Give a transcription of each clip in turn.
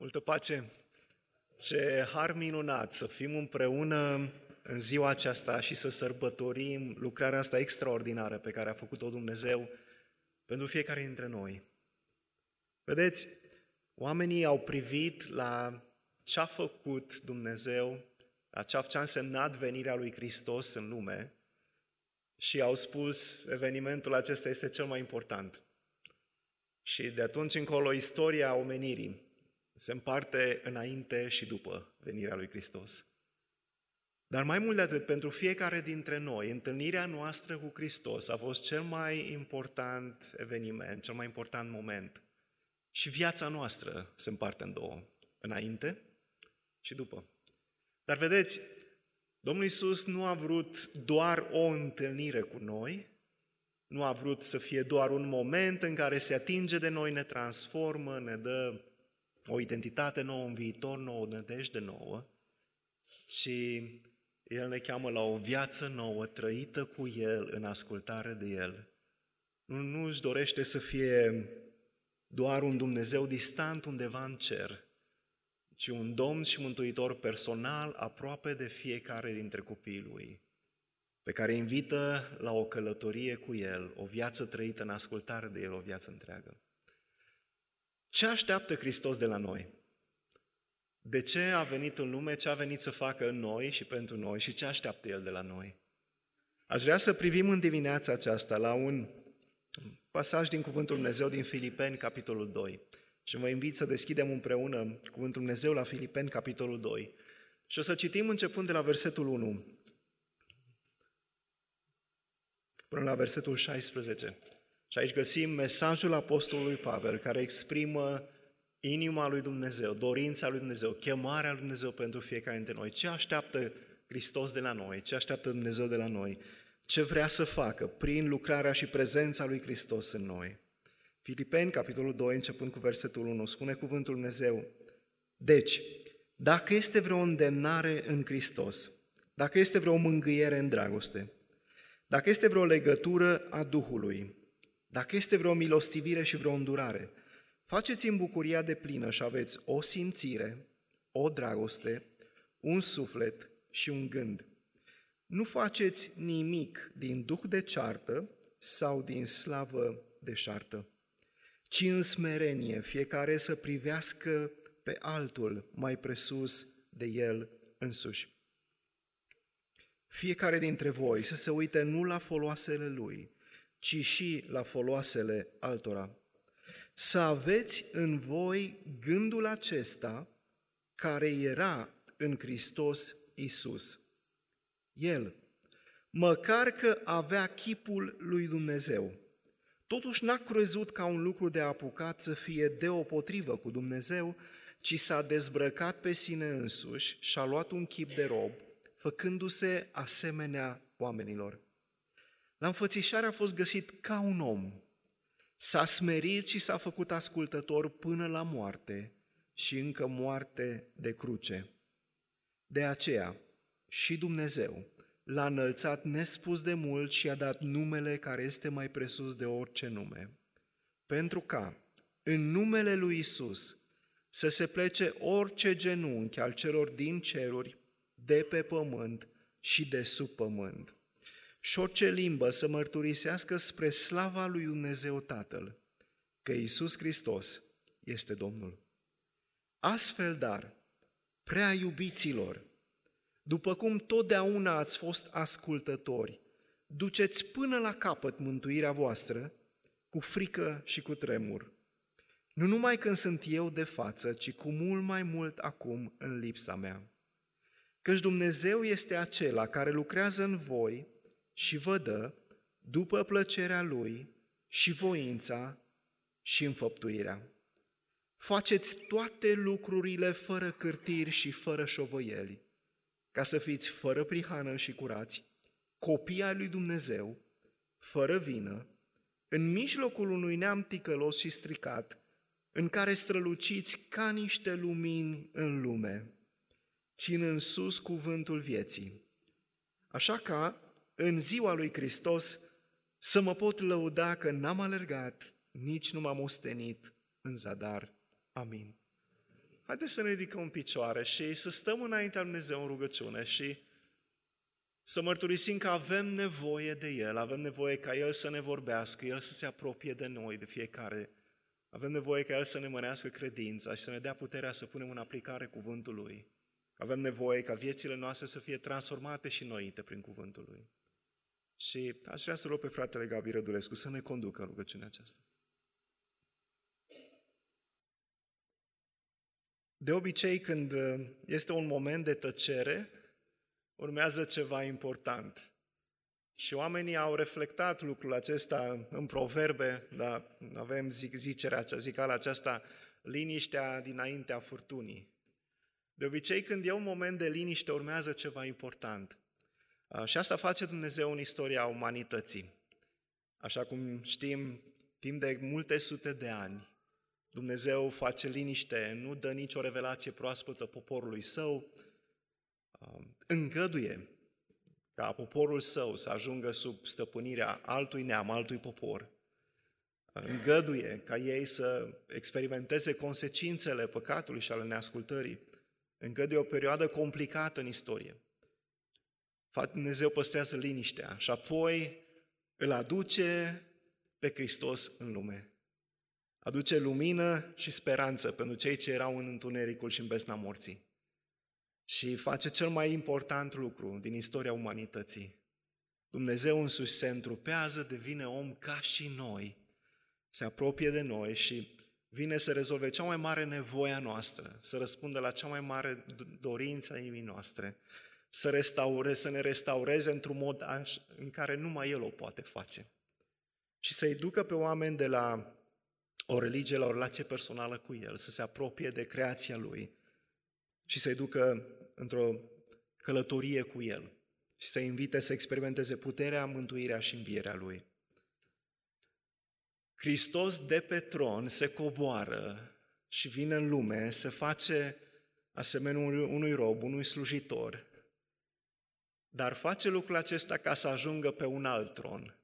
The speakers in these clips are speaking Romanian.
Multă pace! Ce har minunat să fim împreună în ziua aceasta și să sărbătorim lucrarea asta extraordinară pe care a făcut-o Dumnezeu pentru fiecare dintre noi. Vedeți, oamenii au privit la ce a făcut Dumnezeu, la ce a însemnat venirea lui Hristos în lume și au spus evenimentul acesta este cel mai important. Și de atunci încolo istoria omenirii se împarte înainte și după venirea lui Hristos. Dar mai mult de atât, pentru fiecare dintre noi, întâlnirea noastră cu Hristos a fost cel mai important eveniment, cel mai important moment. Și viața noastră se împarte în două, înainte și după. Dar vedeți, Domnul Isus nu a vrut doar o întâlnire cu noi, nu a vrut să fie doar un moment în care se atinge de noi, ne transformă, ne dă o identitate nouă, un viitor nou, o nădejde nouă, ci El ne cheamă la o viață nouă, trăită cu El, în ascultare de El. Nu, nu își dorește să fie doar un Dumnezeu distant undeva în cer, ci un Domn și Mântuitor personal aproape de fiecare dintre copiii Lui, pe care invită la o călătorie cu El, o viață trăită în ascultare de El, o viață întreagă. Ce așteaptă Hristos de la noi? De ce a venit în lume, ce a venit să facă în noi și pentru noi și ce așteaptă El de la noi? Aș vrea să privim în dimineața aceasta la un pasaj din Cuvântul Dumnezeu din Filipeni, capitolul 2. Și vă invit să deschidem împreună Cuvântul Dumnezeu la Filipeni, capitolul 2. Și o să citim începând de la versetul 1 până la versetul 16. Și aici găsim mesajul Apostolului Pavel care exprimă inima lui Dumnezeu, dorința lui Dumnezeu, chemarea lui Dumnezeu pentru fiecare dintre noi. Ce așteaptă Hristos de la noi? Ce așteaptă Dumnezeu de la noi? Ce vrea să facă prin lucrarea și prezența lui Hristos în noi? Filipeni, capitolul 2, începând cu versetul 1, spune cuvântul Dumnezeu. Deci, dacă este vreo îndemnare în Hristos, dacă este vreo mângâiere în dragoste, dacă este vreo legătură a Duhului, dacă este vreo milostivire și vreo îndurare, faceți în bucuria de plină și aveți o simțire, o dragoste, un suflet și un gând. Nu faceți nimic din duh de ceartă sau din slavă de șartă, ci în smerenie fiecare să privească pe altul mai presus de el însuși. Fiecare dintre voi să se uite nu la foloasele lui, ci și la foloasele altora. Să aveți în voi gândul acesta care era în Hristos Isus. El, măcar că avea chipul lui Dumnezeu, totuși n-a crezut ca un lucru de apucat să fie deopotrivă cu Dumnezeu, ci s-a dezbrăcat pe sine însuși și a luat un chip de rob, făcându-se asemenea oamenilor. La înfățișare a fost găsit ca un om. S-a smerit și s-a făcut ascultător până la moarte și încă moarte de cruce. De aceea, și Dumnezeu l-a înălțat nespus de mult și a dat numele care este mai presus de orice nume, pentru ca, în numele lui Isus, să se plece orice genunchi al celor din ceruri, de pe pământ și de sub pământ și orice limbă să mărturisească spre slava lui Dumnezeu Tatăl că Iisus Hristos este Domnul. Astfel, dar, prea iubiților, după cum totdeauna ați fost ascultători, duceți până la capăt mântuirea voastră cu frică și cu tremur. Nu numai când sunt eu de față, ci cu mult mai mult acum în lipsa mea. Căci Dumnezeu este acela care lucrează în voi și vă dă, după plăcerea Lui, și voința și înfăptuirea. Faceți toate lucrurile fără cârtiri și fără șovăieli, ca să fiți fără prihană și curați, copii ai lui Dumnezeu, fără vină, în mijlocul unui neam ticălos și stricat, în care străluciți ca niște lumini în lume, ținând sus cuvântul vieții. Așa ca, în ziua lui Hristos să mă pot lăuda că n-am alergat, nici nu m-am ostenit în zadar. Amin. haideți să ne ridicăm în picioare și să stăm înaintea lui Dumnezeu în rugăciune și să mărturisim că avem nevoie de El, avem nevoie ca El să ne vorbească, El să se apropie de noi, de fiecare. Avem nevoie ca El să ne mărească credința și să ne dea puterea să punem în aplicare cuvântul Lui. Avem nevoie ca viețile noastre să fie transformate și noite prin cuvântul Lui. Și aș vrea să rog pe fratele Gabi Rădulescu să ne conducă în rugăciunea aceasta. De obicei, când este un moment de tăcere, urmează ceva important. Și oamenii au reflectat lucrul acesta în proverbe, dar avem zic, zicerea acea, zicala aceasta, liniștea dinaintea furtunii. De obicei, când e un moment de liniște, urmează ceva important. Și asta face Dumnezeu în istoria umanității. Așa cum știm, timp de multe sute de ani, Dumnezeu face liniște, nu dă nicio revelație proaspătă poporului său, îngăduie ca poporul său să ajungă sub stăpânirea altui neam, altui popor, îngăduie ca ei să experimenteze consecințele păcatului și ale neascultării, îngăduie o perioadă complicată în istorie. Dumnezeu păstrează liniștea și apoi îl aduce pe Hristos în lume. Aduce lumină și speranță pentru cei ce erau în întunericul și în besna morții. Și face cel mai important lucru din istoria umanității. Dumnezeu însuși se întrupează, devine om ca și noi, se apropie de noi și vine să rezolve cea mai mare nevoie a noastră, să răspundă la cea mai mare dorință a inimii noastre, să, restaure, să ne restaureze într-un mod în care numai El o poate face. Și să-i ducă pe oameni de la o religie la o relație personală cu El, să se apropie de creația Lui și să-i ducă într-o călătorie cu El și să-i invite să experimenteze puterea, mântuirea și învierea Lui. Hristos de pe tron se coboară și vine în lume, se face asemenea unui rob, unui slujitor, dar face lucrul acesta ca să ajungă pe un alt tron.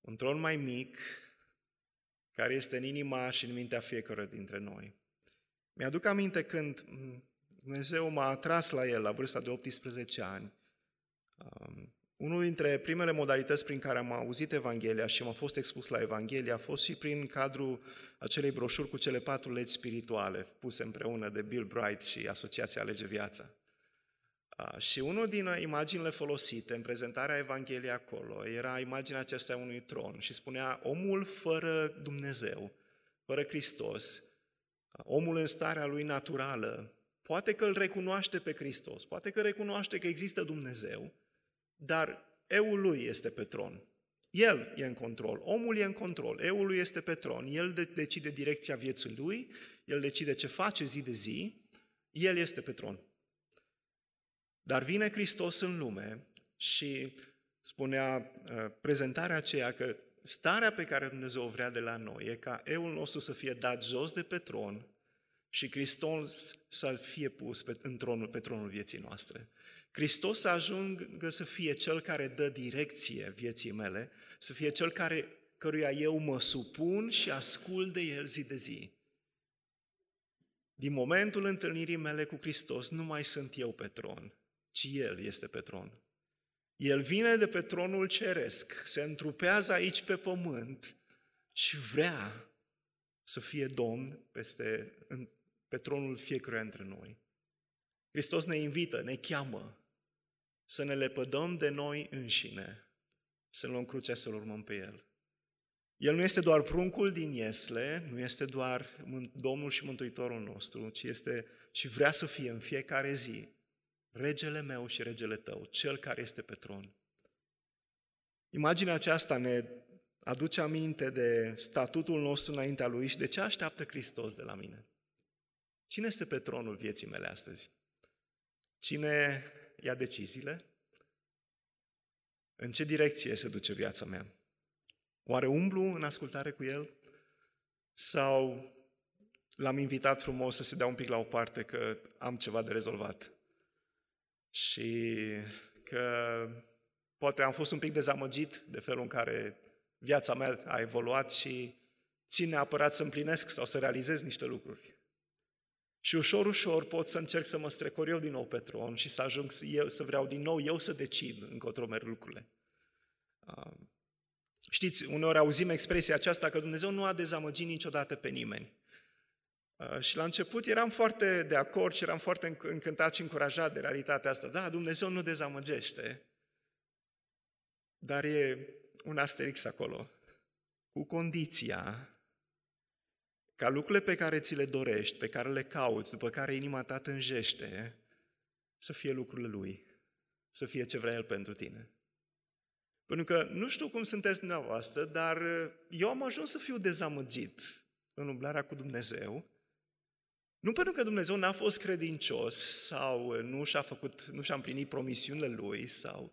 Un tron mai mic, care este în inima și în mintea fiecare dintre noi. Mi-aduc aminte când Dumnezeu m-a atras la el la vârsta de 18 ani. Um, unul dintre primele modalități prin care am auzit Evanghelia și m-a fost expus la Evanghelia a fost și prin cadrul acelei broșuri cu cele patru legi spirituale puse împreună de Bill Bright și Asociația Alege Viața. Și unul din imaginile folosite în prezentarea Evangheliei acolo era imaginea aceasta unui tron și spunea omul fără Dumnezeu, fără Hristos, omul în starea lui naturală, poate că îl recunoaște pe Hristos, poate că recunoaște că există Dumnezeu, dar eul lui este pe tron. El e în control, omul e în control, eul lui este pe tron, el decide direcția vieții lui, el decide ce face zi de zi, el este pe tron. Dar vine Hristos în lume și spunea uh, prezentarea aceea că starea pe care Dumnezeu vrea de la noi e ca eul nostru să fie dat jos de pe tron și Hristos să fie pus pe, în tronul, pe tronul vieții noastre. Hristos să ajungă să fie Cel care dă direcție vieții mele, să fie Cel care, căruia eu mă supun și ascult de El zi de zi. Din momentul întâlnirii mele cu Hristos, nu mai sunt eu pe tron, ci El este pe tron. El vine de pe tronul ceresc, se întrupează aici pe pământ și vrea să fie Domn peste, pe tronul fiecăruia dintre noi. Hristos ne invită, ne cheamă să ne lepădăm de noi înșine, să luăm crucea să-L urmăm pe El. El nu este doar pruncul din Iesle, nu este doar Domnul și Mântuitorul nostru, ci este și vrea să fie în fiecare zi regele meu și regele tău, cel care este pe tron. Imaginea aceasta ne aduce aminte de statutul nostru înaintea Lui și de ce așteaptă Hristos de la mine. Cine este pe tronul vieții mele astăzi? Cine ia deciziile? În ce direcție se duce viața mea? Oare umblu în ascultare cu El? Sau l-am invitat frumos să se dea un pic la o parte că am ceva de rezolvat? Și că poate am fost un pic dezamăgit de felul în care viața mea a evoluat și țin neapărat să împlinesc sau să realizez niște lucruri. Și ușor, ușor pot să încerc să mă strecor eu din nou pe tron și să ajung să, eu, să vreau din nou eu să decid încotro merg lucrurile. Uh, știți, uneori auzim expresia aceasta că Dumnezeu nu a dezamăgit niciodată pe nimeni. Uh, și la început eram foarte de acord și eram foarte încântat și încurajat de realitatea asta. Da, Dumnezeu nu dezamăgește, dar e un asterix acolo, cu condiția ca lucrurile pe care ți le dorești, pe care le cauți, după care inima ta tânjește, să fie lucrurile Lui, să fie ce vrea El pentru tine. Pentru că nu știu cum sunteți dumneavoastră, dar eu am ajuns să fiu dezamăgit în umblarea cu Dumnezeu, nu pentru că Dumnezeu n-a fost credincios sau nu și-a, făcut, nu și-a împlinit promisiunile Lui, sau,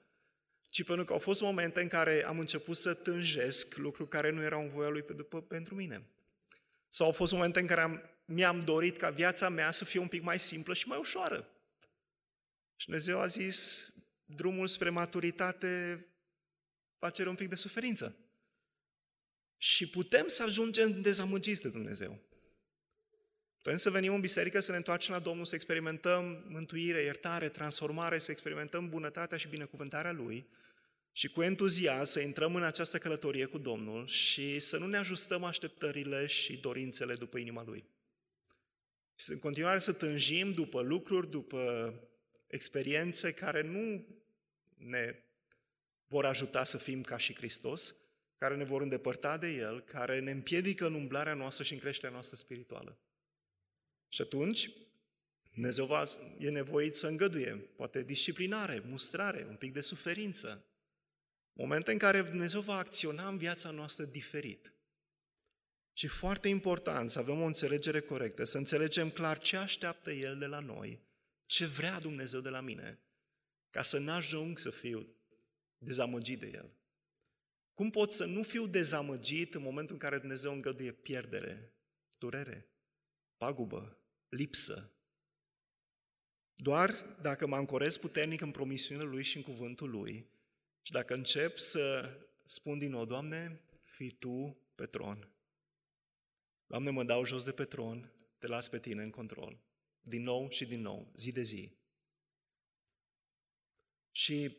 ci pentru că au fost momente în care am început să tânjesc lucruri care nu erau în voia Lui pentru mine. Sau au fost momente în care am, mi-am dorit ca viața mea să fie un pic mai simplă și mai ușoară. Și Dumnezeu a zis, drumul spre maturitate va cere un pic de suferință. Și putem să ajungem dezamăgiți de Dumnezeu. Putem să venim în biserică, să ne întoarcem la Domnul, să experimentăm mântuire, iertare, transformare, să experimentăm bunătatea și binecuvântarea Lui și cu entuziasm să intrăm în această călătorie cu Domnul și să nu ne ajustăm așteptările și dorințele după inima Lui. Și să în continuare să tânjim după lucruri, după experiențe care nu ne vor ajuta să fim ca și Hristos, care ne vor îndepărta de El, care ne împiedică în umblarea noastră și în creșterea noastră spirituală. Și atunci, Dumnezeu va, e nevoit să îngăduie, poate disciplinare, mustrare, un pic de suferință, Momente în care Dumnezeu va acționa în viața noastră diferit. Și foarte important să avem o înțelegere corectă, să înțelegem clar ce așteaptă El de la noi, ce vrea Dumnezeu de la mine, ca să n-ajung să fiu dezamăgit de El. Cum pot să nu fiu dezamăgit în momentul în care Dumnezeu îngăduie pierdere, durere, pagubă, lipsă? Doar dacă mă ancorez puternic în promisiunile Lui și în cuvântul Lui, și dacă încep să spun din nou, Doamne, fii Tu pe tron. Doamne, mă dau jos de pe tron, te las pe Tine în control. Din nou și din nou, zi de zi. Și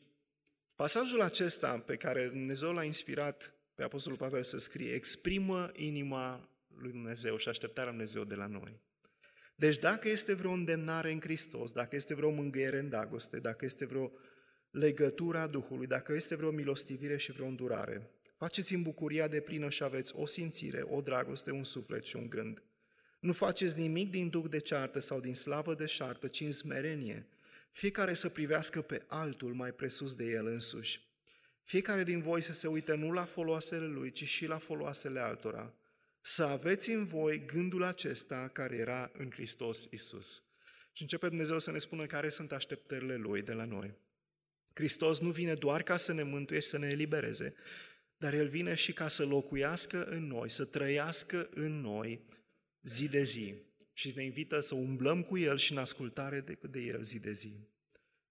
pasajul acesta pe care Dumnezeu l-a inspirat pe Apostolul Pavel să scrie, exprimă inima lui Dumnezeu și așteptarea lui Dumnezeu de la noi. Deci dacă este vreo îndemnare în Hristos, dacă este vreo mângâiere în dragoste, dacă este vreo legătura Duhului, dacă este vreo milostivire și vreo îndurare. Faceți în bucuria de plină și aveți o simțire, o dragoste, un suflet și un gând. Nu faceți nimic din duc de ceartă sau din slavă de șartă, ci în smerenie. Fiecare să privească pe altul mai presus de el însuși. Fiecare din voi să se uite nu la foloasele lui, ci și la foloasele altora. Să aveți în voi gândul acesta care era în Hristos Isus. Și începe Dumnezeu să ne spună care sunt așteptările Lui de la noi. Hristos nu vine doar ca să ne mântuie și să ne elibereze, dar El vine și ca să locuiască în noi, să trăiască în noi zi de zi și ne invită să umblăm cu El și în ascultare de, de El zi de zi.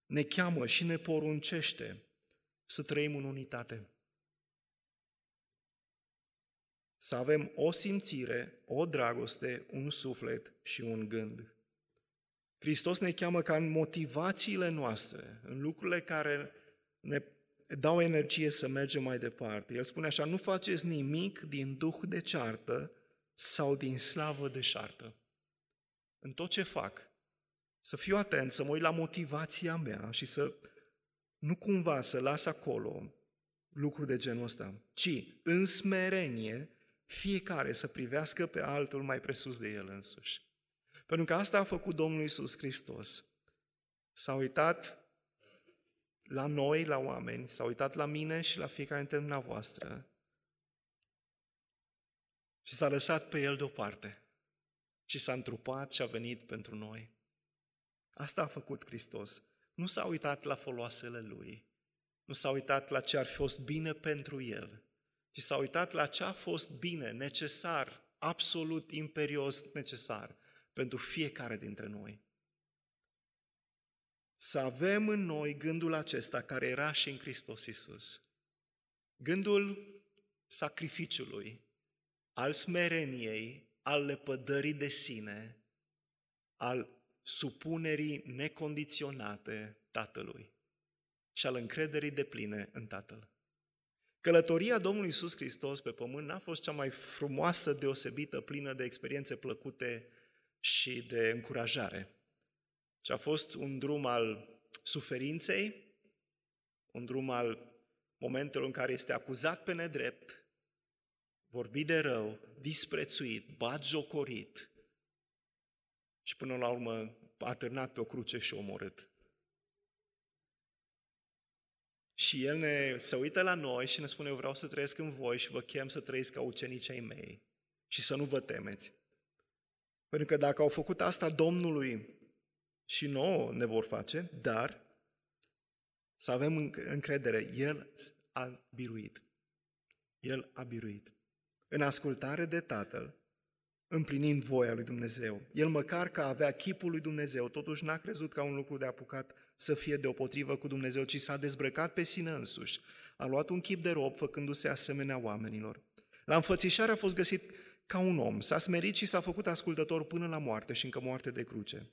Ne cheamă și ne poruncește să trăim în unitate. Să avem o simțire, o dragoste, un suflet și un gând. Hristos ne cheamă ca în motivațiile noastre, în lucrurile care ne dau energie să mergem mai departe. El spune așa, nu faceți nimic din duh de ceartă sau din slavă de șartă. În tot ce fac, să fiu atent, să mă uit la motivația mea și să nu cumva să las acolo lucruri de genul ăsta, ci în smerenie fiecare să privească pe altul mai presus de el însuși. Pentru că asta a făcut Domnul Isus Hristos. S-a uitat la noi, la oameni, s-a uitat la mine și la fiecare dintre dumneavoastră și s-a lăsat pe El deoparte și s-a întrupat și a venit pentru noi. Asta a făcut Hristos. Nu s-a uitat la foloasele Lui, nu s-a uitat la ce ar fi fost bine pentru El, ci s-a uitat la ce a fost bine, necesar, absolut imperios necesar pentru fiecare dintre noi. Să avem în noi gândul acesta care era și în Hristos Iisus. Gândul sacrificiului, al smereniei, al lepădării de sine, al supunerii necondiționate Tatălui și al încrederii de pline în Tatăl. Călătoria Domnului Iisus Hristos pe pământ n-a fost cea mai frumoasă, deosebită, plină de experiențe plăcute și de încurajare, ci a fost un drum al suferinței, un drum al momentelor în care este acuzat pe nedrept, vorbit de rău, disprețuit, batjocorit și până la urmă atârnat pe o cruce și omorât. Și El ne, se uită la noi și ne spune, eu vreau să trăiesc în voi și vă chem să trăiți ca ucenicii ai mei și să nu vă temeți. Pentru că dacă au făcut asta Domnului și nouă ne vor face, dar să avem încredere, El a biruit. El a biruit. În ascultare de Tatăl, împlinind voia lui Dumnezeu. El măcar că avea chipul lui Dumnezeu, totuși n-a crezut ca un lucru de apucat să fie deopotrivă cu Dumnezeu, ci s-a dezbrăcat pe sine însuși. A luat un chip de rob, făcându-se asemenea oamenilor. La înfățișare a fost găsit ca un om, s-a smerit și s-a făcut ascultător până la moarte și încă moarte de cruce.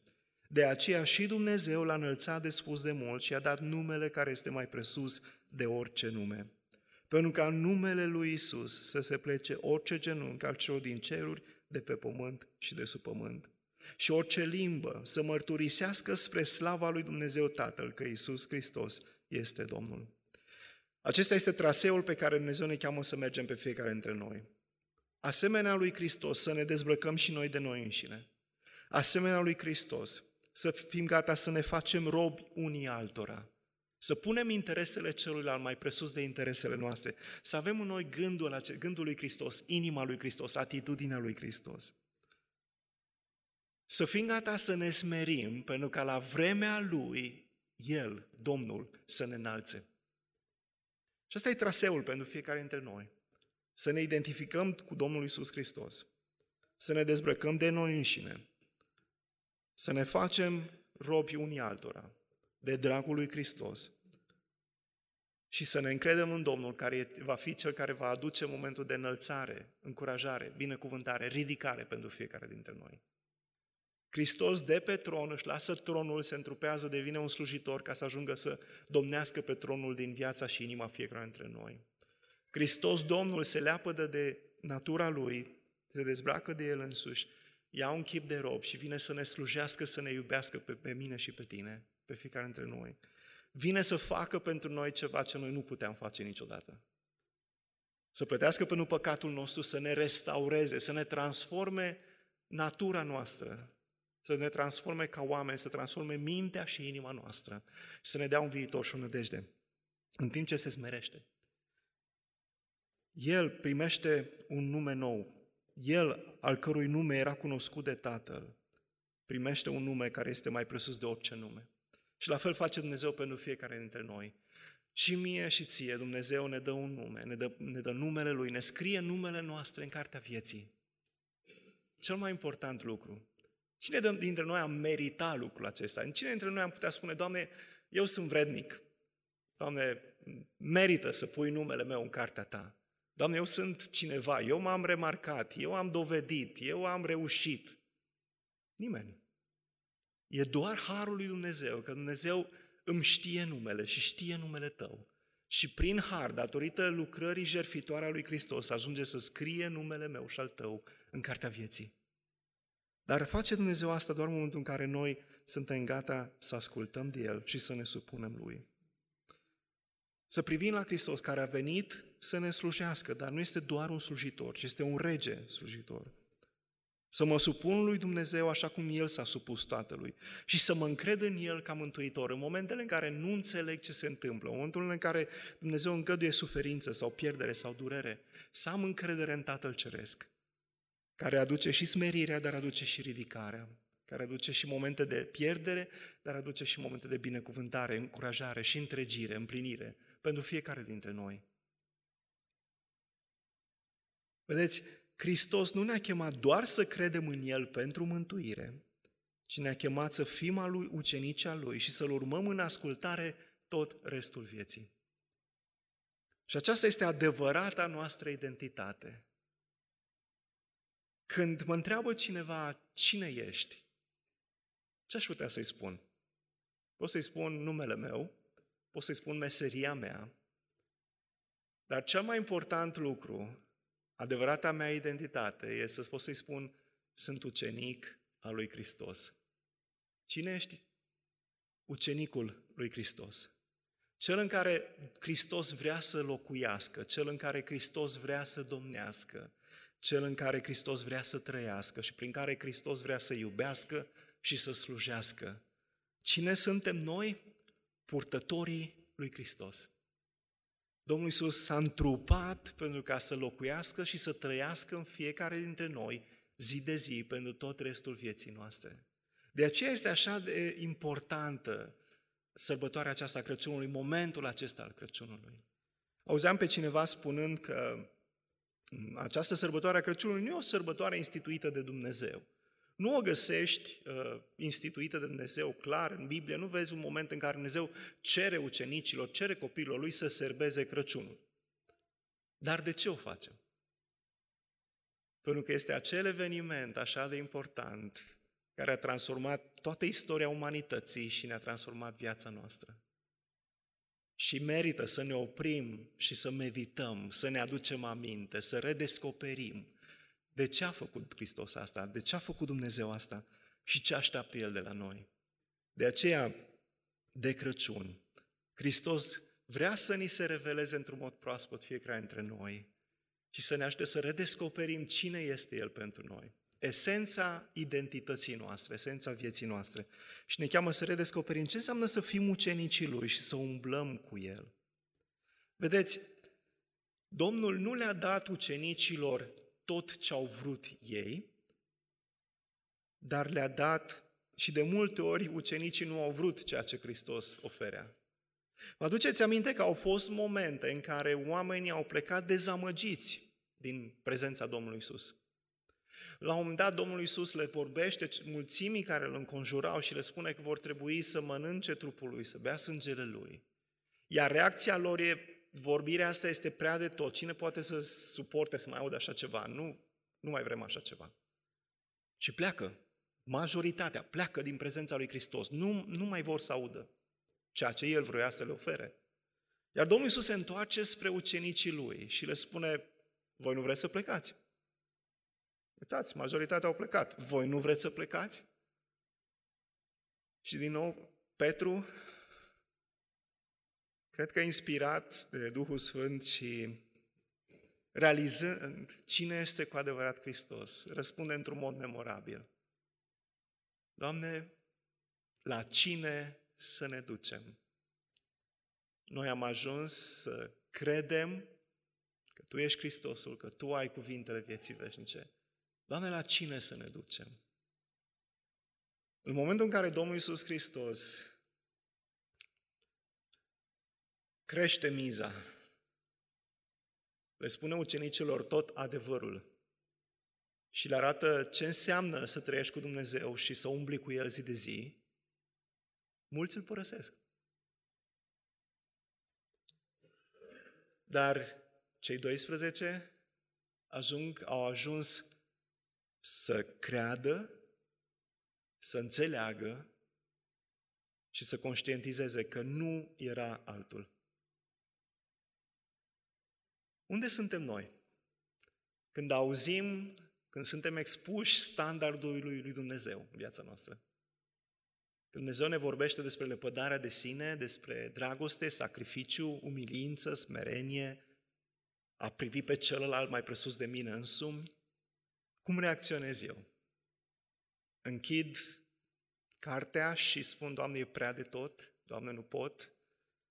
De aceea și Dumnezeu l-a înălțat de spus de mult și a dat numele care este mai presus de orice nume. Pentru ca numele lui Isus să se plece orice genunchi al celor din ceruri, de pe pământ și de sub pământ. Și orice limbă să mărturisească spre slava lui Dumnezeu Tatăl că Isus Hristos este Domnul. Acesta este traseul pe care Dumnezeu ne cheamă să mergem pe fiecare dintre noi. Asemenea lui Hristos, să ne dezbrăcăm și noi de noi înșine. Asemenea lui Hristos, să fim gata să ne facem robi unii altora. Să punem interesele celuilalt mai presus de interesele noastre. Să avem în noi gândul, gândul lui Hristos, inima lui Hristos, atitudinea lui Hristos. Să fim gata să ne smerim, pentru ca la vremea Lui, El, Domnul, să ne înalțe. Și asta e traseul pentru fiecare dintre noi. Să ne identificăm cu Domnul Isus Hristos. Să ne dezbrăcăm de noi înșine. Să ne facem robi unii altora de dragul lui Hristos și să ne încredem în Domnul care va fi Cel care va aduce momentul de înălțare, încurajare, binecuvântare, ridicare pentru fiecare dintre noi. Hristos de pe tron își lasă tronul, se întrupează, devine un slujitor ca să ajungă să domnească pe tronul din viața și inima fiecare dintre noi. Hristos, Domnul, se leapădă de natura Lui, se dezbracă de El însuși, ia un chip de rob și vine să ne slujească, să ne iubească pe, pe mine și pe tine pe fiecare dintre noi. Vine să facă pentru noi ceva ce noi nu puteam face niciodată. Să plătească pentru păcatul nostru, să ne restaureze, să ne transforme natura noastră, să ne transforme ca oameni, să transforme mintea și inima noastră, să ne dea un viitor și o nădejde, în timp ce se smerește. El primește un nume nou. El, al cărui nume era cunoscut de Tatăl, primește un nume care este mai presus de orice nume. Și la fel face Dumnezeu pentru fiecare dintre noi. Și mie și ție Dumnezeu ne dă un nume, ne dă, ne dă numele Lui, ne scrie numele noastre în cartea vieții. Cel mai important lucru. Cine dintre noi a meritat lucrul acesta? Cine dintre noi am putea spune, Doamne, eu sunt vrednic. Doamne, merită să pui numele meu în cartea Ta. Doamne, eu sunt cineva, eu m-am remarcat, eu am dovedit, eu am reușit. Nimeni. E doar harul lui Dumnezeu, că Dumnezeu îmi știe numele și știe numele tău. Și prin har, datorită lucrării jertfitoare a lui Hristos, ajunge să scrie numele meu și al tău în cartea vieții. Dar face Dumnezeu asta doar în momentul în care noi suntem gata să ascultăm de El și să ne supunem Lui. Să privim la Hristos care a venit să ne slujească, dar nu este doar un slujitor, ci este un rege slujitor. Să mă supun lui Dumnezeu așa cum El s-a supus Tatălui și să mă încred în El ca mântuitor în momentele în care nu înțeleg ce se întâmplă, în momentul în care Dumnezeu îngăduie suferință sau pierdere sau durere, să am încredere în Tatăl Ceresc, care aduce și smerirea, dar aduce și ridicarea, care aduce și momente de pierdere, dar aduce și momente de binecuvântare, încurajare și întregire, împlinire pentru fiecare dintre noi. Vedeți, Hristos nu ne-a chemat doar să credem în El pentru mântuire, ci ne-a chemat să fim a Lui ucenicii a Lui și să-L urmăm în ascultare tot restul vieții. Și aceasta este adevărata noastră identitate. Când mă întreabă cineva cine ești, Ce aș putea să-i spun? Pot să-i spun numele meu, pot să-i spun meseria mea, dar cel mai important lucru, adevărata mea identitate, este să pot să-i spun, sunt ucenic al lui Hristos. Cine ești ucenicul lui Hristos? Cel în care Hristos vrea să locuiască, cel în care Hristos vrea să domnească, cel în care Hristos vrea să trăiască și prin care Hristos vrea să iubească și să slujească. Cine suntem noi? Purtătorii lui Hristos. Domnul Iisus s-a întrupat pentru ca să locuiască și să trăiască în fiecare dintre noi zi de zi pentru tot restul vieții noastre. De aceea este așa de importantă sărbătoarea aceasta a Crăciunului, momentul acesta al Crăciunului. Auzeam pe cineva spunând că această sărbătoare a Crăciunului nu e o sărbătoare instituită de Dumnezeu. Nu o găsești uh, instituită de Dumnezeu clar în Biblie, nu vezi un moment în care Dumnezeu cere ucenicilor, cere copiilor lui să serbeze Crăciunul. Dar de ce o facem? Pentru că este acel eveniment așa de important care a transformat toată istoria umanității și ne-a transformat viața noastră. Și merită să ne oprim și să medităm, să ne aducem aminte, să redescoperim de ce a făcut Hristos asta, de ce a făcut Dumnezeu asta și ce așteaptă El de la noi. De aceea, de Crăciun, Hristos vrea să ni se reveleze într-un mod proaspăt fiecare dintre noi și să ne ajute să redescoperim cine este El pentru noi esența identității noastre, esența vieții noastre. Și ne cheamă să redescoperim ce înseamnă să fim ucenicii Lui și să umblăm cu El. Vedeți, Domnul nu le-a dat ucenicilor tot ce au vrut ei, dar le-a dat și de multe ori ucenicii nu au vrut ceea ce Hristos oferea. Vă aduceți aminte că au fost momente în care oamenii au plecat dezamăgiți din prezența Domnului Isus. La un moment dat, Domnul Iisus le vorbește mulțimii care îl înconjurau și le spune că vor trebui să mănânce trupul lui, să bea sângele lui. Iar reacția lor e, vorbirea asta este prea de tot. Cine poate să suporte să mai audă așa ceva? Nu, nu mai vrem așa ceva. Și pleacă. Majoritatea pleacă din prezența lui Hristos. Nu, nu mai vor să audă ceea ce El vroia să le ofere. Iar Domnul Iisus se întoarce spre ucenicii Lui și le spune, voi nu vreți să plecați? Uitați, majoritatea au plecat. Voi nu vreți să plecați? Și din nou, Petru, cred că inspirat de Duhul Sfânt și realizând cine este cu adevărat Hristos, răspunde într-un mod memorabil. Doamne, la cine să ne ducem? Noi am ajuns să credem că Tu ești Hristosul, că Tu ai cuvintele vieții veșnice. Doamne, la cine să ne ducem? În momentul în care Domnul Iisus Hristos crește miza, le spune ucenicilor tot adevărul și le arată ce înseamnă să trăiești cu Dumnezeu și să umbli cu El zi de zi, mulți îl părăsesc. Dar cei 12 ajung, au ajuns să creadă, să înțeleagă și să conștientizeze că nu era altul. Unde suntem noi? Când auzim, când suntem expuși standardului lui Dumnezeu în viața noastră. Când Dumnezeu ne vorbește despre lepădarea de sine, despre dragoste, sacrificiu, umilință, smerenie, a privi pe celălalt mai presus de mine însumi, cum reacționez eu? Închid cartea și spun, Doamne, e prea de tot, Doamne, nu pot.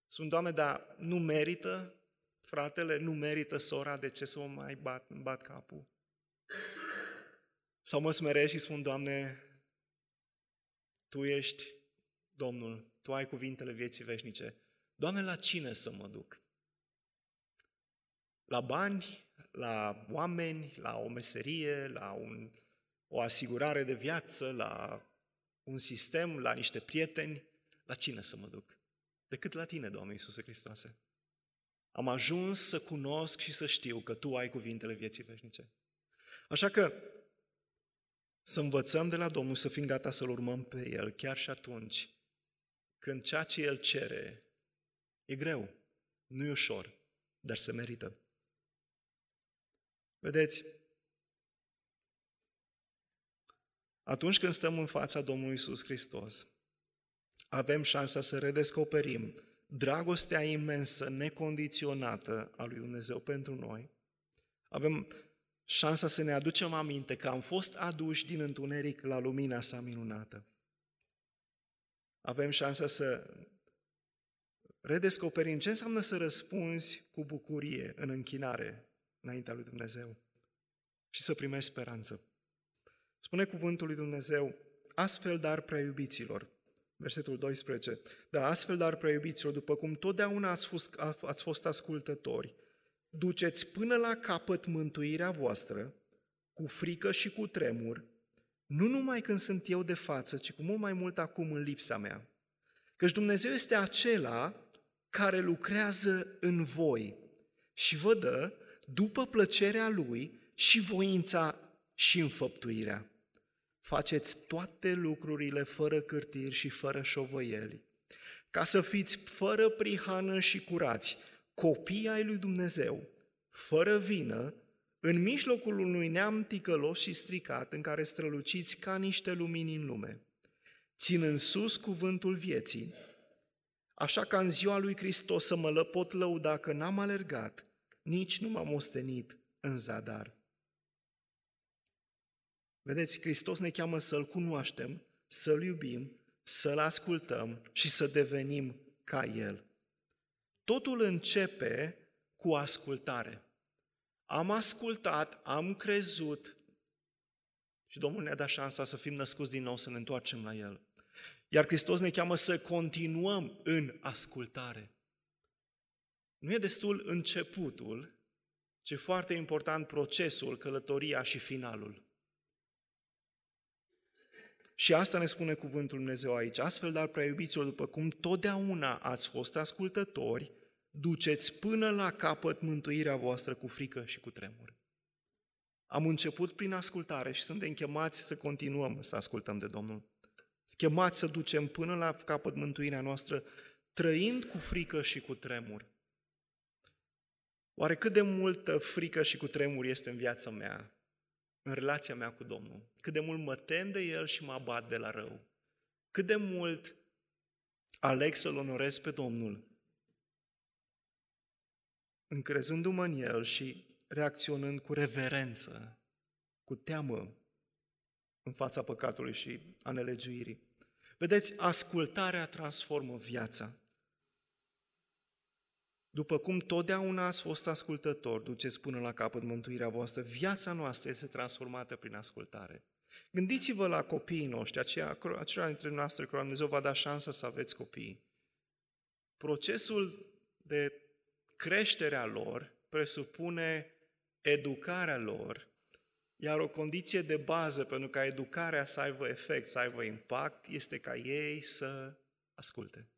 Spun, Doamne, dar nu merită, fratele, nu merită sora, de ce să mă mai bat, îmi bat capul? Sau mă smeresc și spun, Doamne, Tu ești Domnul, Tu ai cuvintele vieții veșnice. Doamne, la cine să mă duc? La bani, la oameni, la o meserie, la un, o asigurare de viață, la un sistem, la niște prieteni, la cine să mă duc? Decât la tine, Doamne Iisuse Hristoase. Am ajuns să cunosc și să știu că Tu ai cuvintele vieții veșnice. Așa că să învățăm de la Domnul să fim gata să-L urmăm pe El, chiar și atunci când ceea ce El cere e greu, nu e ușor, dar se merită. Vedeți, atunci când stăm în fața Domnului Isus Hristos, avem șansa să redescoperim dragostea imensă, necondiționată a lui Dumnezeu pentru noi. Avem șansa să ne aducem aminte că am fost aduși din întuneric la lumina sa minunată. Avem șansa să redescoperim ce înseamnă să răspunzi cu bucurie în închinare înaintea lui Dumnezeu și să primești speranță. Spune cuvântul lui Dumnezeu, astfel dar prea iubiților, versetul 12, da, astfel dar prea iubiților, după cum totdeauna ați fost, ați fost ascultători, duceți până la capăt mântuirea voastră, cu frică și cu tremur, nu numai când sunt eu de față, ci cu mult mai mult acum în lipsa mea. Căci Dumnezeu este acela care lucrează în voi și vă dă, după plăcerea Lui, și voința și înfăptuirea. Faceți toate lucrurile fără cârtiri și fără șovăieli, ca să fiți fără prihană și curați, copii ai lui Dumnezeu, fără vină, în mijlocul unui neam ticălos și stricat în care străluciți ca niște lumini în lume, ținând sus cuvântul vieții, așa ca în ziua lui Hristos să mă pot lăuda că n-am alergat, nici nu m-am ostenit în zadar. Vedeți, Hristos ne cheamă să-L cunoaștem, să-L iubim, să-L ascultăm și să devenim ca El. Totul începe cu ascultare. Am ascultat, am crezut și Domnul ne-a dat șansa să fim născuți din nou, să ne întoarcem la El. Iar Hristos ne cheamă să continuăm în ascultare. Nu e destul începutul, ci foarte important procesul, călătoria și finalul. Și asta ne spune cuvântul Dumnezeu aici. Astfel, dar, prea iubiților, după cum totdeauna ați fost ascultători, duceți până la capăt mântuirea voastră cu frică și cu tremur. Am început prin ascultare și suntem chemați să continuăm să ascultăm de Domnul. Chemați să ducem până la capăt mântuirea noastră, trăind cu frică și cu tremur. Oare cât de multă frică și cu tremur este în viața mea, în relația mea cu Domnul? Cât de mult mă tem de El și mă abat de la rău? Cât de mult aleg să-L onorez pe Domnul încrezându-mă în El și reacționând cu reverență, cu teamă în fața păcatului și a nelegiuirii. Vedeți, ascultarea transformă viața. După cum totdeauna ați fost ascultător, duceți până la capăt mântuirea voastră, viața noastră este transformată prin ascultare. Gândiți-vă la copiii noștri, aceia, aceia dintre noastre care Dumnezeu va da șansa să aveți copii. Procesul de creșterea lor presupune educarea lor, iar o condiție de bază pentru ca educarea să aibă efect, să aibă impact, este ca ei să asculte.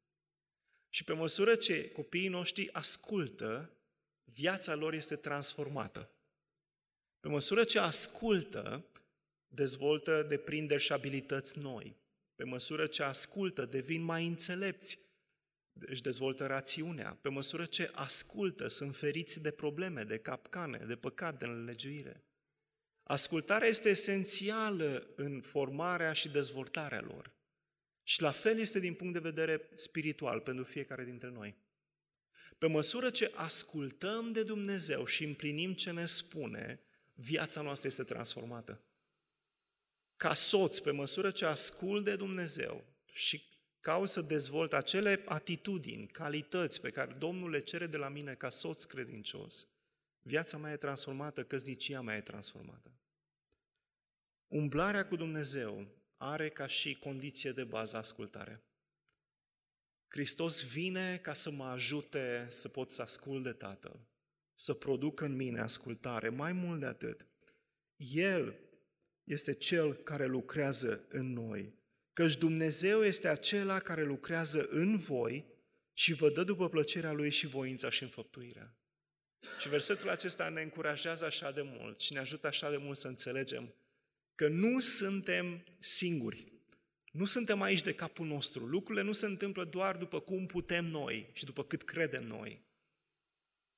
Și pe măsură ce copiii noștri ascultă, viața lor este transformată. Pe măsură ce ascultă, dezvoltă deprinderi și abilități noi. Pe măsură ce ascultă, devin mai înțelepți, își dezvoltă rațiunea. Pe măsură ce ascultă, sunt feriți de probleme, de capcane, de păcat, de nelegiuire. Ascultarea este esențială în formarea și dezvoltarea lor. Și la fel este din punct de vedere spiritual pentru fiecare dintre noi. Pe măsură ce ascultăm de Dumnezeu și împlinim ce ne spune, viața noastră este transformată. Ca soț, pe măsură ce ascult de Dumnezeu și caut să dezvolt acele atitudini, calități pe care Domnul le cere de la mine ca soț credincios, viața mea e transformată, căsnicia mea e transformată. Umblarea cu Dumnezeu are ca și condiție de bază ascultarea. Hristos vine ca să mă ajute să pot să ascult de Tatăl, să produc în mine ascultare. Mai mult de atât, El este Cel care lucrează în noi căci Dumnezeu este acela care lucrează în voi și vă dă după plăcerea Lui și voința și înfăptuirea. Și versetul acesta ne încurajează așa de mult și ne ajută așa de mult să înțelegem că nu suntem singuri. Nu suntem aici de capul nostru. Lucrurile nu se întâmplă doar după cum putem noi și după cât credem noi.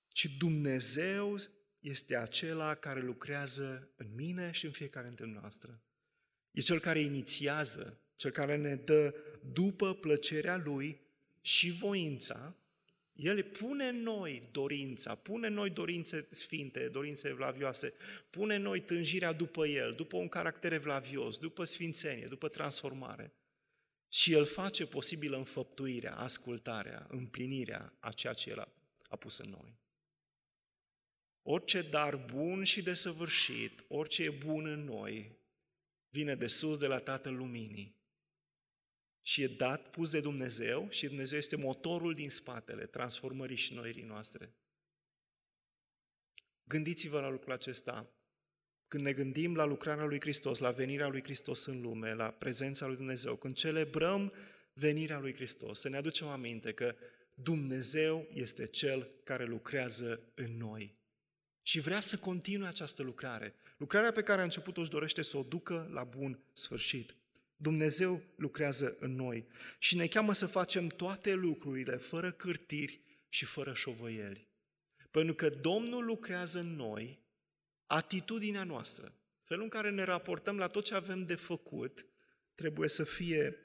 Ci Dumnezeu este acela care lucrează în mine și în fiecare dintre noastră. E cel care inițiază, cel care ne dă după plăcerea Lui și voința, El pune în noi dorința, pune în noi dorințe sfinte, dorințe evlavioase, pune în noi tânjirea după El, după un caracter evlavios, după sfințenie, după transformare. Și El face posibilă înfăptuirea, ascultarea, împlinirea a ceea ce El a, a pus în noi. Orice dar bun și desăvârșit, orice e bun în noi, vine de sus de la Tatăl Luminii și e dat, pus de Dumnezeu și Dumnezeu este motorul din spatele transformării și noirii noastre. Gândiți-vă la lucrul acesta. Când ne gândim la lucrarea lui Hristos, la venirea lui Hristos în lume, la prezența lui Dumnezeu, când celebrăm venirea lui Hristos, să ne aducem aminte că Dumnezeu este Cel care lucrează în noi și vrea să continue această lucrare. Lucrarea pe care a început-o își dorește să o ducă la bun sfârșit. Dumnezeu lucrează în noi și ne cheamă să facem toate lucrurile fără cârtiri și fără șovăieli. Pentru că Domnul lucrează în noi, atitudinea noastră, felul în care ne raportăm la tot ce avem de făcut, trebuie să fie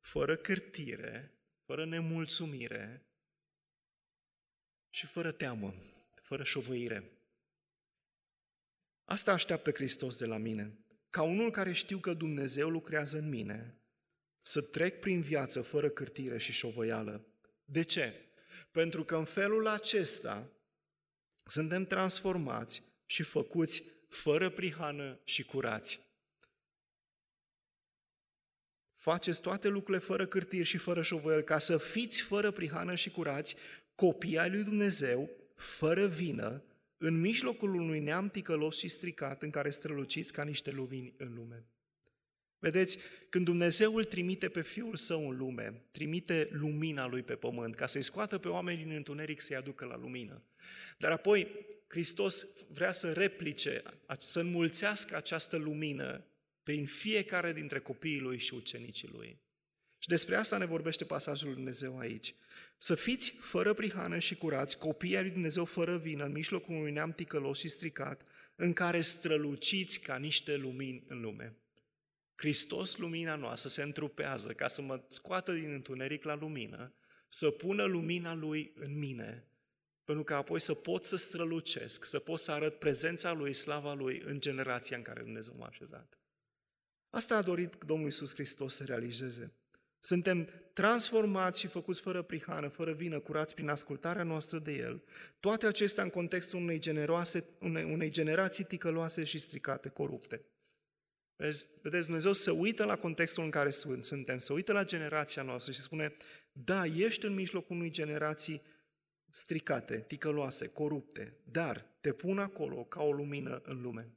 fără cârtire, fără nemulțumire și fără teamă, fără șovăire. Asta așteaptă Hristos de la mine. Ca unul care știu că Dumnezeu lucrează în mine, să trec prin viață fără cârtire și șovăială. De ce? Pentru că în felul acesta suntem transformați și făcuți fără prihană și curați. Faceți toate lucrurile fără cârtiri și fără șovăiel, ca să fiți fără prihană și curați, copii ai lui Dumnezeu, fără vină, în mijlocul unui neam ticălos și stricat în care străluciți ca niște lumini în lume. Vedeți, când Dumnezeu îl trimite pe Fiul Său în lume, trimite lumina Lui pe pământ, ca să-i scoată pe oameni din întuneric să-i aducă la lumină. Dar apoi Hristos vrea să replice, să înmulțească această lumină prin fiecare dintre copiii Lui și ucenicii Lui. Și despre asta ne vorbește pasajul Lui Dumnezeu aici. Să fiți fără prihană și curați, copii ai lui Dumnezeu fără vină, în mijlocul unui neam ticălos și stricat, în care străluciți ca niște lumini în lume. Hristos, lumina noastră, se întrupează ca să mă scoată din întuneric la lumină, să pună lumina Lui în mine, pentru că apoi să pot să strălucesc, să pot să arăt prezența Lui, slava Lui în generația în care Dumnezeu m-a așezat. Asta a dorit Domnul Iisus Hristos să realizeze. Suntem transformați și făcuți fără prihană, fără vină, curați prin ascultarea noastră de El. Toate acestea în contextul unei, generoase, unei, unei generații ticăloase și stricate, corupte. Vezi, vedeți, Dumnezeu se uită la contextul în care suntem, se uită la generația noastră și spune, da, ești în mijlocul unei generații stricate, ticăloase, corupte, dar te pun acolo ca o lumină în lume.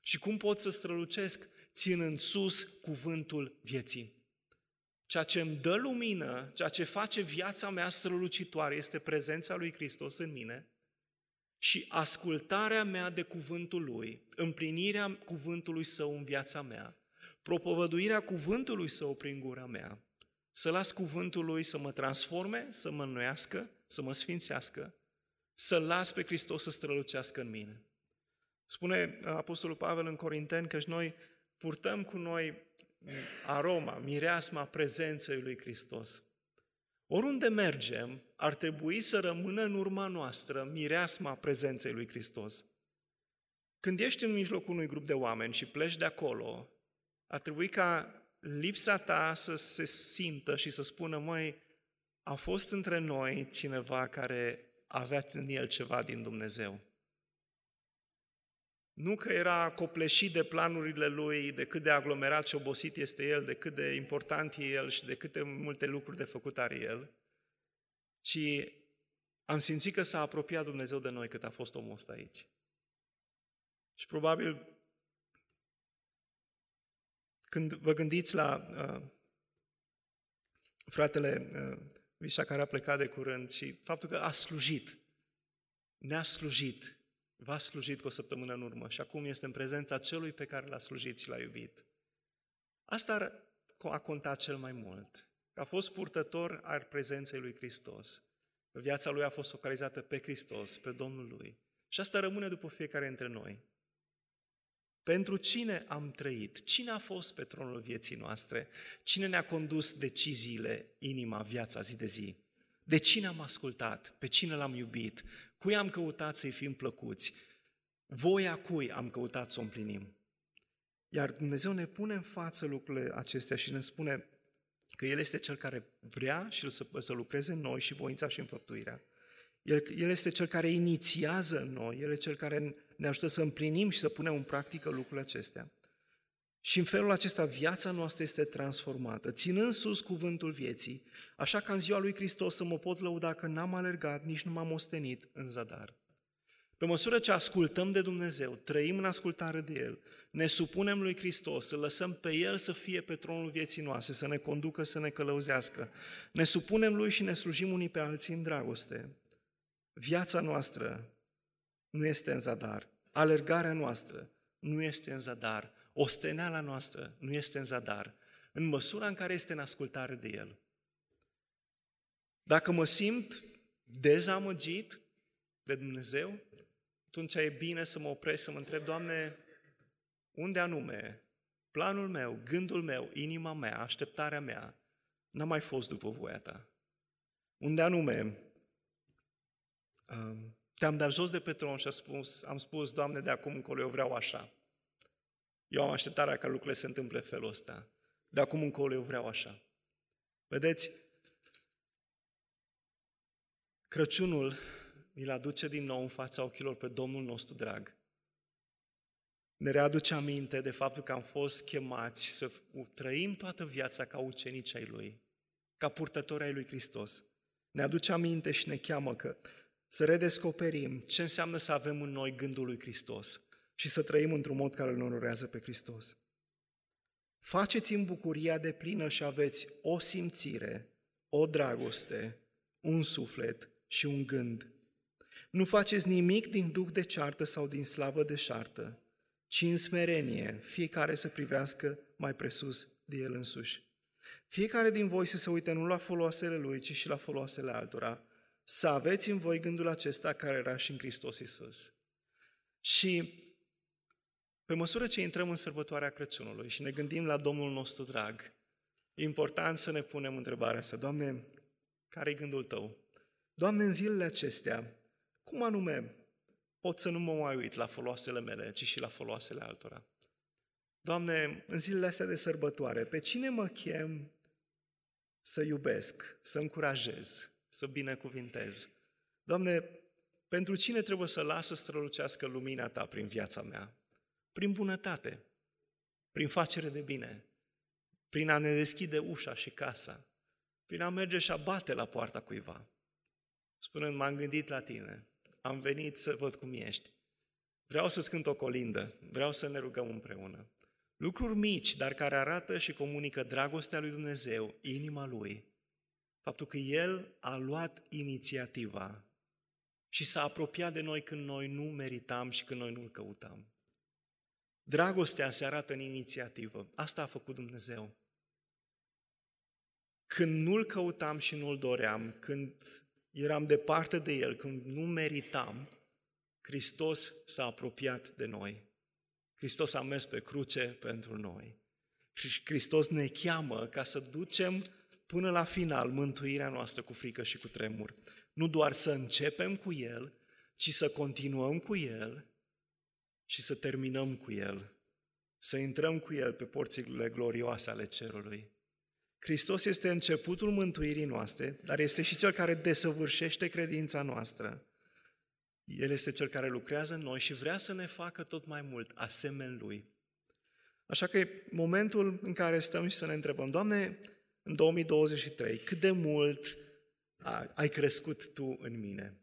Și cum pot să strălucesc ținând sus cuvântul vieții? Ceea ce îmi dă lumină, ceea ce face viața mea strălucitoare este prezența lui Hristos în mine și ascultarea mea de cuvântul lui, împlinirea cuvântului său în viața mea, propovăduirea cuvântului său prin gura mea, să las cuvântul lui să mă transforme, să mă înnoiască, să mă sfințească, să las pe Hristos să strălucească în mine. Spune Apostolul Pavel în Corinteni că noi purtăm cu noi aroma, mireasma prezenței lui Hristos. Oriunde mergem, ar trebui să rămână în urma noastră mireasma prezenței lui Hristos. Când ești în mijlocul unui grup de oameni și pleci de acolo, ar trebui ca lipsa ta să se simtă și să spună, măi, a fost între noi cineva care avea în el ceva din Dumnezeu. Nu că era copleșit de planurile lui, de cât de aglomerat și obosit este el, de cât de important e el și de câte multe lucruri de făcut are el, ci am simțit că s-a apropiat Dumnezeu de noi cât a fost omul ăsta aici. Și probabil când vă gândiți la uh, fratele uh, Vișa care a plecat de curând și faptul că a slujit, ne-a slujit, V-a slujit cu o săptămână în urmă și acum este în prezența celui pe care l-a slujit și l-a iubit. Asta a contat cel mai mult. Că a fost purtător al prezenței lui Hristos. Viața lui a fost focalizată pe Hristos, pe Domnul lui. Și asta rămâne după fiecare dintre noi. Pentru cine am trăit? Cine a fost pe tronul vieții noastre? Cine ne-a condus deciziile, inima, viața zi de zi? De cine am ascultat? Pe cine l-am iubit? Cui am căutat să-i fim plăcuți? Voia cui am căutat să o împlinim? Iar Dumnezeu ne pune în față lucrurile acestea și ne spune că El este Cel care vrea și să, să lucreze în noi și voința și înfăptuirea. El, El este Cel care inițiază în noi, El este Cel care ne ajută să împlinim și să punem în practică lucrurile acestea. Și în felul acesta viața noastră este transformată, ținând sus cuvântul vieții, așa ca în ziua lui Hristos să mă pot lăuda că n-am alergat, nici nu m-am ostenit în zadar. Pe măsură ce ascultăm de Dumnezeu, trăim în ascultare de El, ne supunem lui Hristos, să lăsăm pe El să fie pe tronul vieții noastre, să ne conducă, să ne călăuzească, ne supunem Lui și ne slujim unii pe alții în dragoste. Viața noastră nu este în zadar, alergarea noastră nu este în zadar, osteneala noastră nu este în zadar, în măsura în care este în ascultare de El. Dacă mă simt dezamăgit de Dumnezeu, atunci e bine să mă opresc, să mă întreb, Doamne, unde anume planul meu, gândul meu, inima mea, așteptarea mea, n-a mai fost după voia Ta? Unde anume um, te-am dat jos de pe tron și am spus, am spus, Doamne, de acum încolo eu vreau așa. Eu am așteptarea ca lucrurile se întâmple în felul ăsta. De acum încolo eu vreau așa. Vedeți, Crăciunul îl aduce din nou în fața ochilor pe Domnul nostru drag. Ne readuce aminte de faptul că am fost chemați să trăim toată viața ca ucenici ai Lui, ca purtători ai Lui Hristos. Ne aduce aminte și ne cheamă că să redescoperim ce înseamnă să avem în noi gândul lui Hristos și să trăim într-un mod care îl onorează pe Hristos. Faceți în bucuria de plină și aveți o simțire, o dragoste, un suflet și un gând. Nu faceți nimic din duc de ceartă sau din slavă de șartă, ci în smerenie, fiecare să privească mai presus de el însuși. Fiecare din voi să se uite nu la foloasele lui, ci și la foloasele altora. Să aveți în voi gândul acesta care era și în Hristos Iisus. Și pe măsură ce intrăm în sărbătoarea Crăciunului și ne gândim la Domnul nostru drag, e important să ne punem întrebarea asta, Doamne, care e gândul Tău? Doamne, în zilele acestea, cum anume pot să nu mă mai uit la foloasele mele, ci și la foloasele altora? Doamne, în zilele astea de sărbătoare, pe cine mă chem să iubesc, să încurajez, să binecuvintez? Doamne, pentru cine trebuie să las să strălucească lumina Ta prin viața mea? Prin bunătate, prin facere de bine, prin a ne deschide ușa și casa, prin a merge și a bate la poarta cuiva, spunând, m-am gândit la tine, am venit să văd cum ești, vreau să-ți cânt o colindă, vreau să ne rugăm împreună. Lucruri mici, dar care arată și comunică dragostea lui Dumnezeu, inima Lui, faptul că El a luat inițiativa și s-a apropiat de noi când noi nu meritam și când noi nu-L căutam. Dragostea se arată în inițiativă. Asta a făcut Dumnezeu. Când nu-L căutam și nu-L doream, când eram departe de El, când nu meritam, Hristos s-a apropiat de noi. Hristos a mers pe cruce pentru noi. Și Hristos ne cheamă ca să ducem până la final mântuirea noastră cu frică și cu tremur. Nu doar să începem cu El, ci să continuăm cu El și să terminăm cu El, să intrăm cu El pe porțile glorioase ale cerului. Hristos este începutul mântuirii noastre, dar este și Cel care desăvârșește credința noastră. El este Cel care lucrează în noi și vrea să ne facă tot mai mult asemeni Lui. Așa că e momentul în care stăm și să ne întrebăm, Doamne, în 2023, cât de mult ai crescut Tu în mine?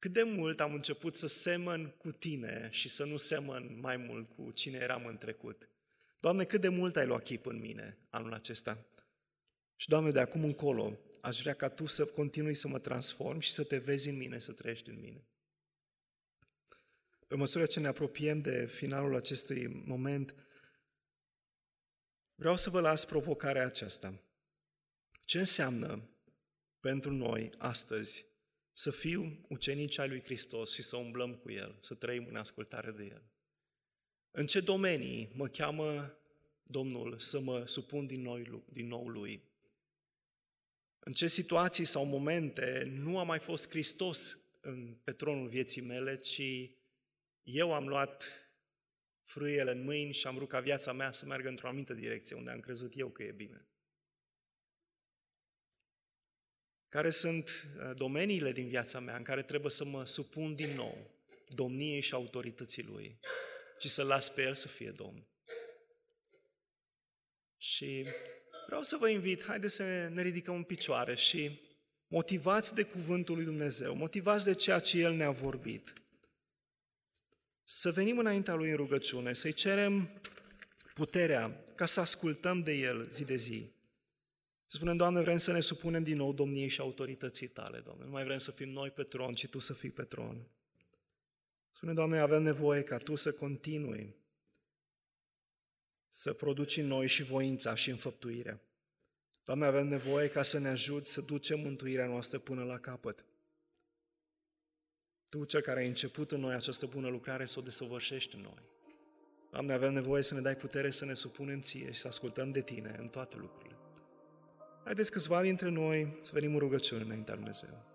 Cât de mult am început să semăn cu Tine și să nu semăn mai mult cu cine eram în trecut? Doamne, cât de mult ai luat chip în mine anul acesta? Și, Doamne, de acum încolo, aș vrea ca Tu să continui să mă transformi și să Te vezi în mine, să trăiești în mine. pe măsură ce ne apropiem de finalul acestui moment, vreau să vă las provocarea aceasta. Ce înseamnă pentru noi astăzi să fiu ucenici ai lui Hristos și să umblăm cu El, să trăim în ascultare de El? În ce domenii mă cheamă Domnul să mă supun din nou, din nou Lui? În ce situații sau momente nu a mai fost Hristos în, pe tronul vieții mele, ci eu am luat frâiele în mâini și am vrut ca viața mea să meargă într-o anumită direcție, unde am crezut eu că e bine. Care sunt uh, domeniile din viața mea în care trebuie să mă supun din nou domniei și autorității Lui și să las pe El să fie Domn. Și vreau să vă invit, haideți să ne ridicăm în picioare și motivați de Cuvântul lui Dumnezeu, motivați de ceea ce El ne-a vorbit, să venim înaintea Lui în rugăciune, să-i cerem puterea ca să ascultăm de El zi de zi. Să spunem, Doamne, vrem să ne supunem din nou domniei și autorității Tale, Doamne. Nu mai vrem să fim noi pe tron, ci Tu să fii pe tron. Spune, Doamne, avem nevoie ca Tu să continui să produci în noi și voința și înfăptuirea. Doamne, avem nevoie ca să ne ajut să ducem mântuirea noastră până la capăt. Tu, Cel care ai început în noi această bună lucrare, să o desăvârșești în noi. Doamne, avem nevoie să ne dai putere să ne supunem Ție și să ascultăm de Tine în toate lucrurile. Haideți câțiva dintre noi să venim în rugăciune înaintea Lui Dumnezeu.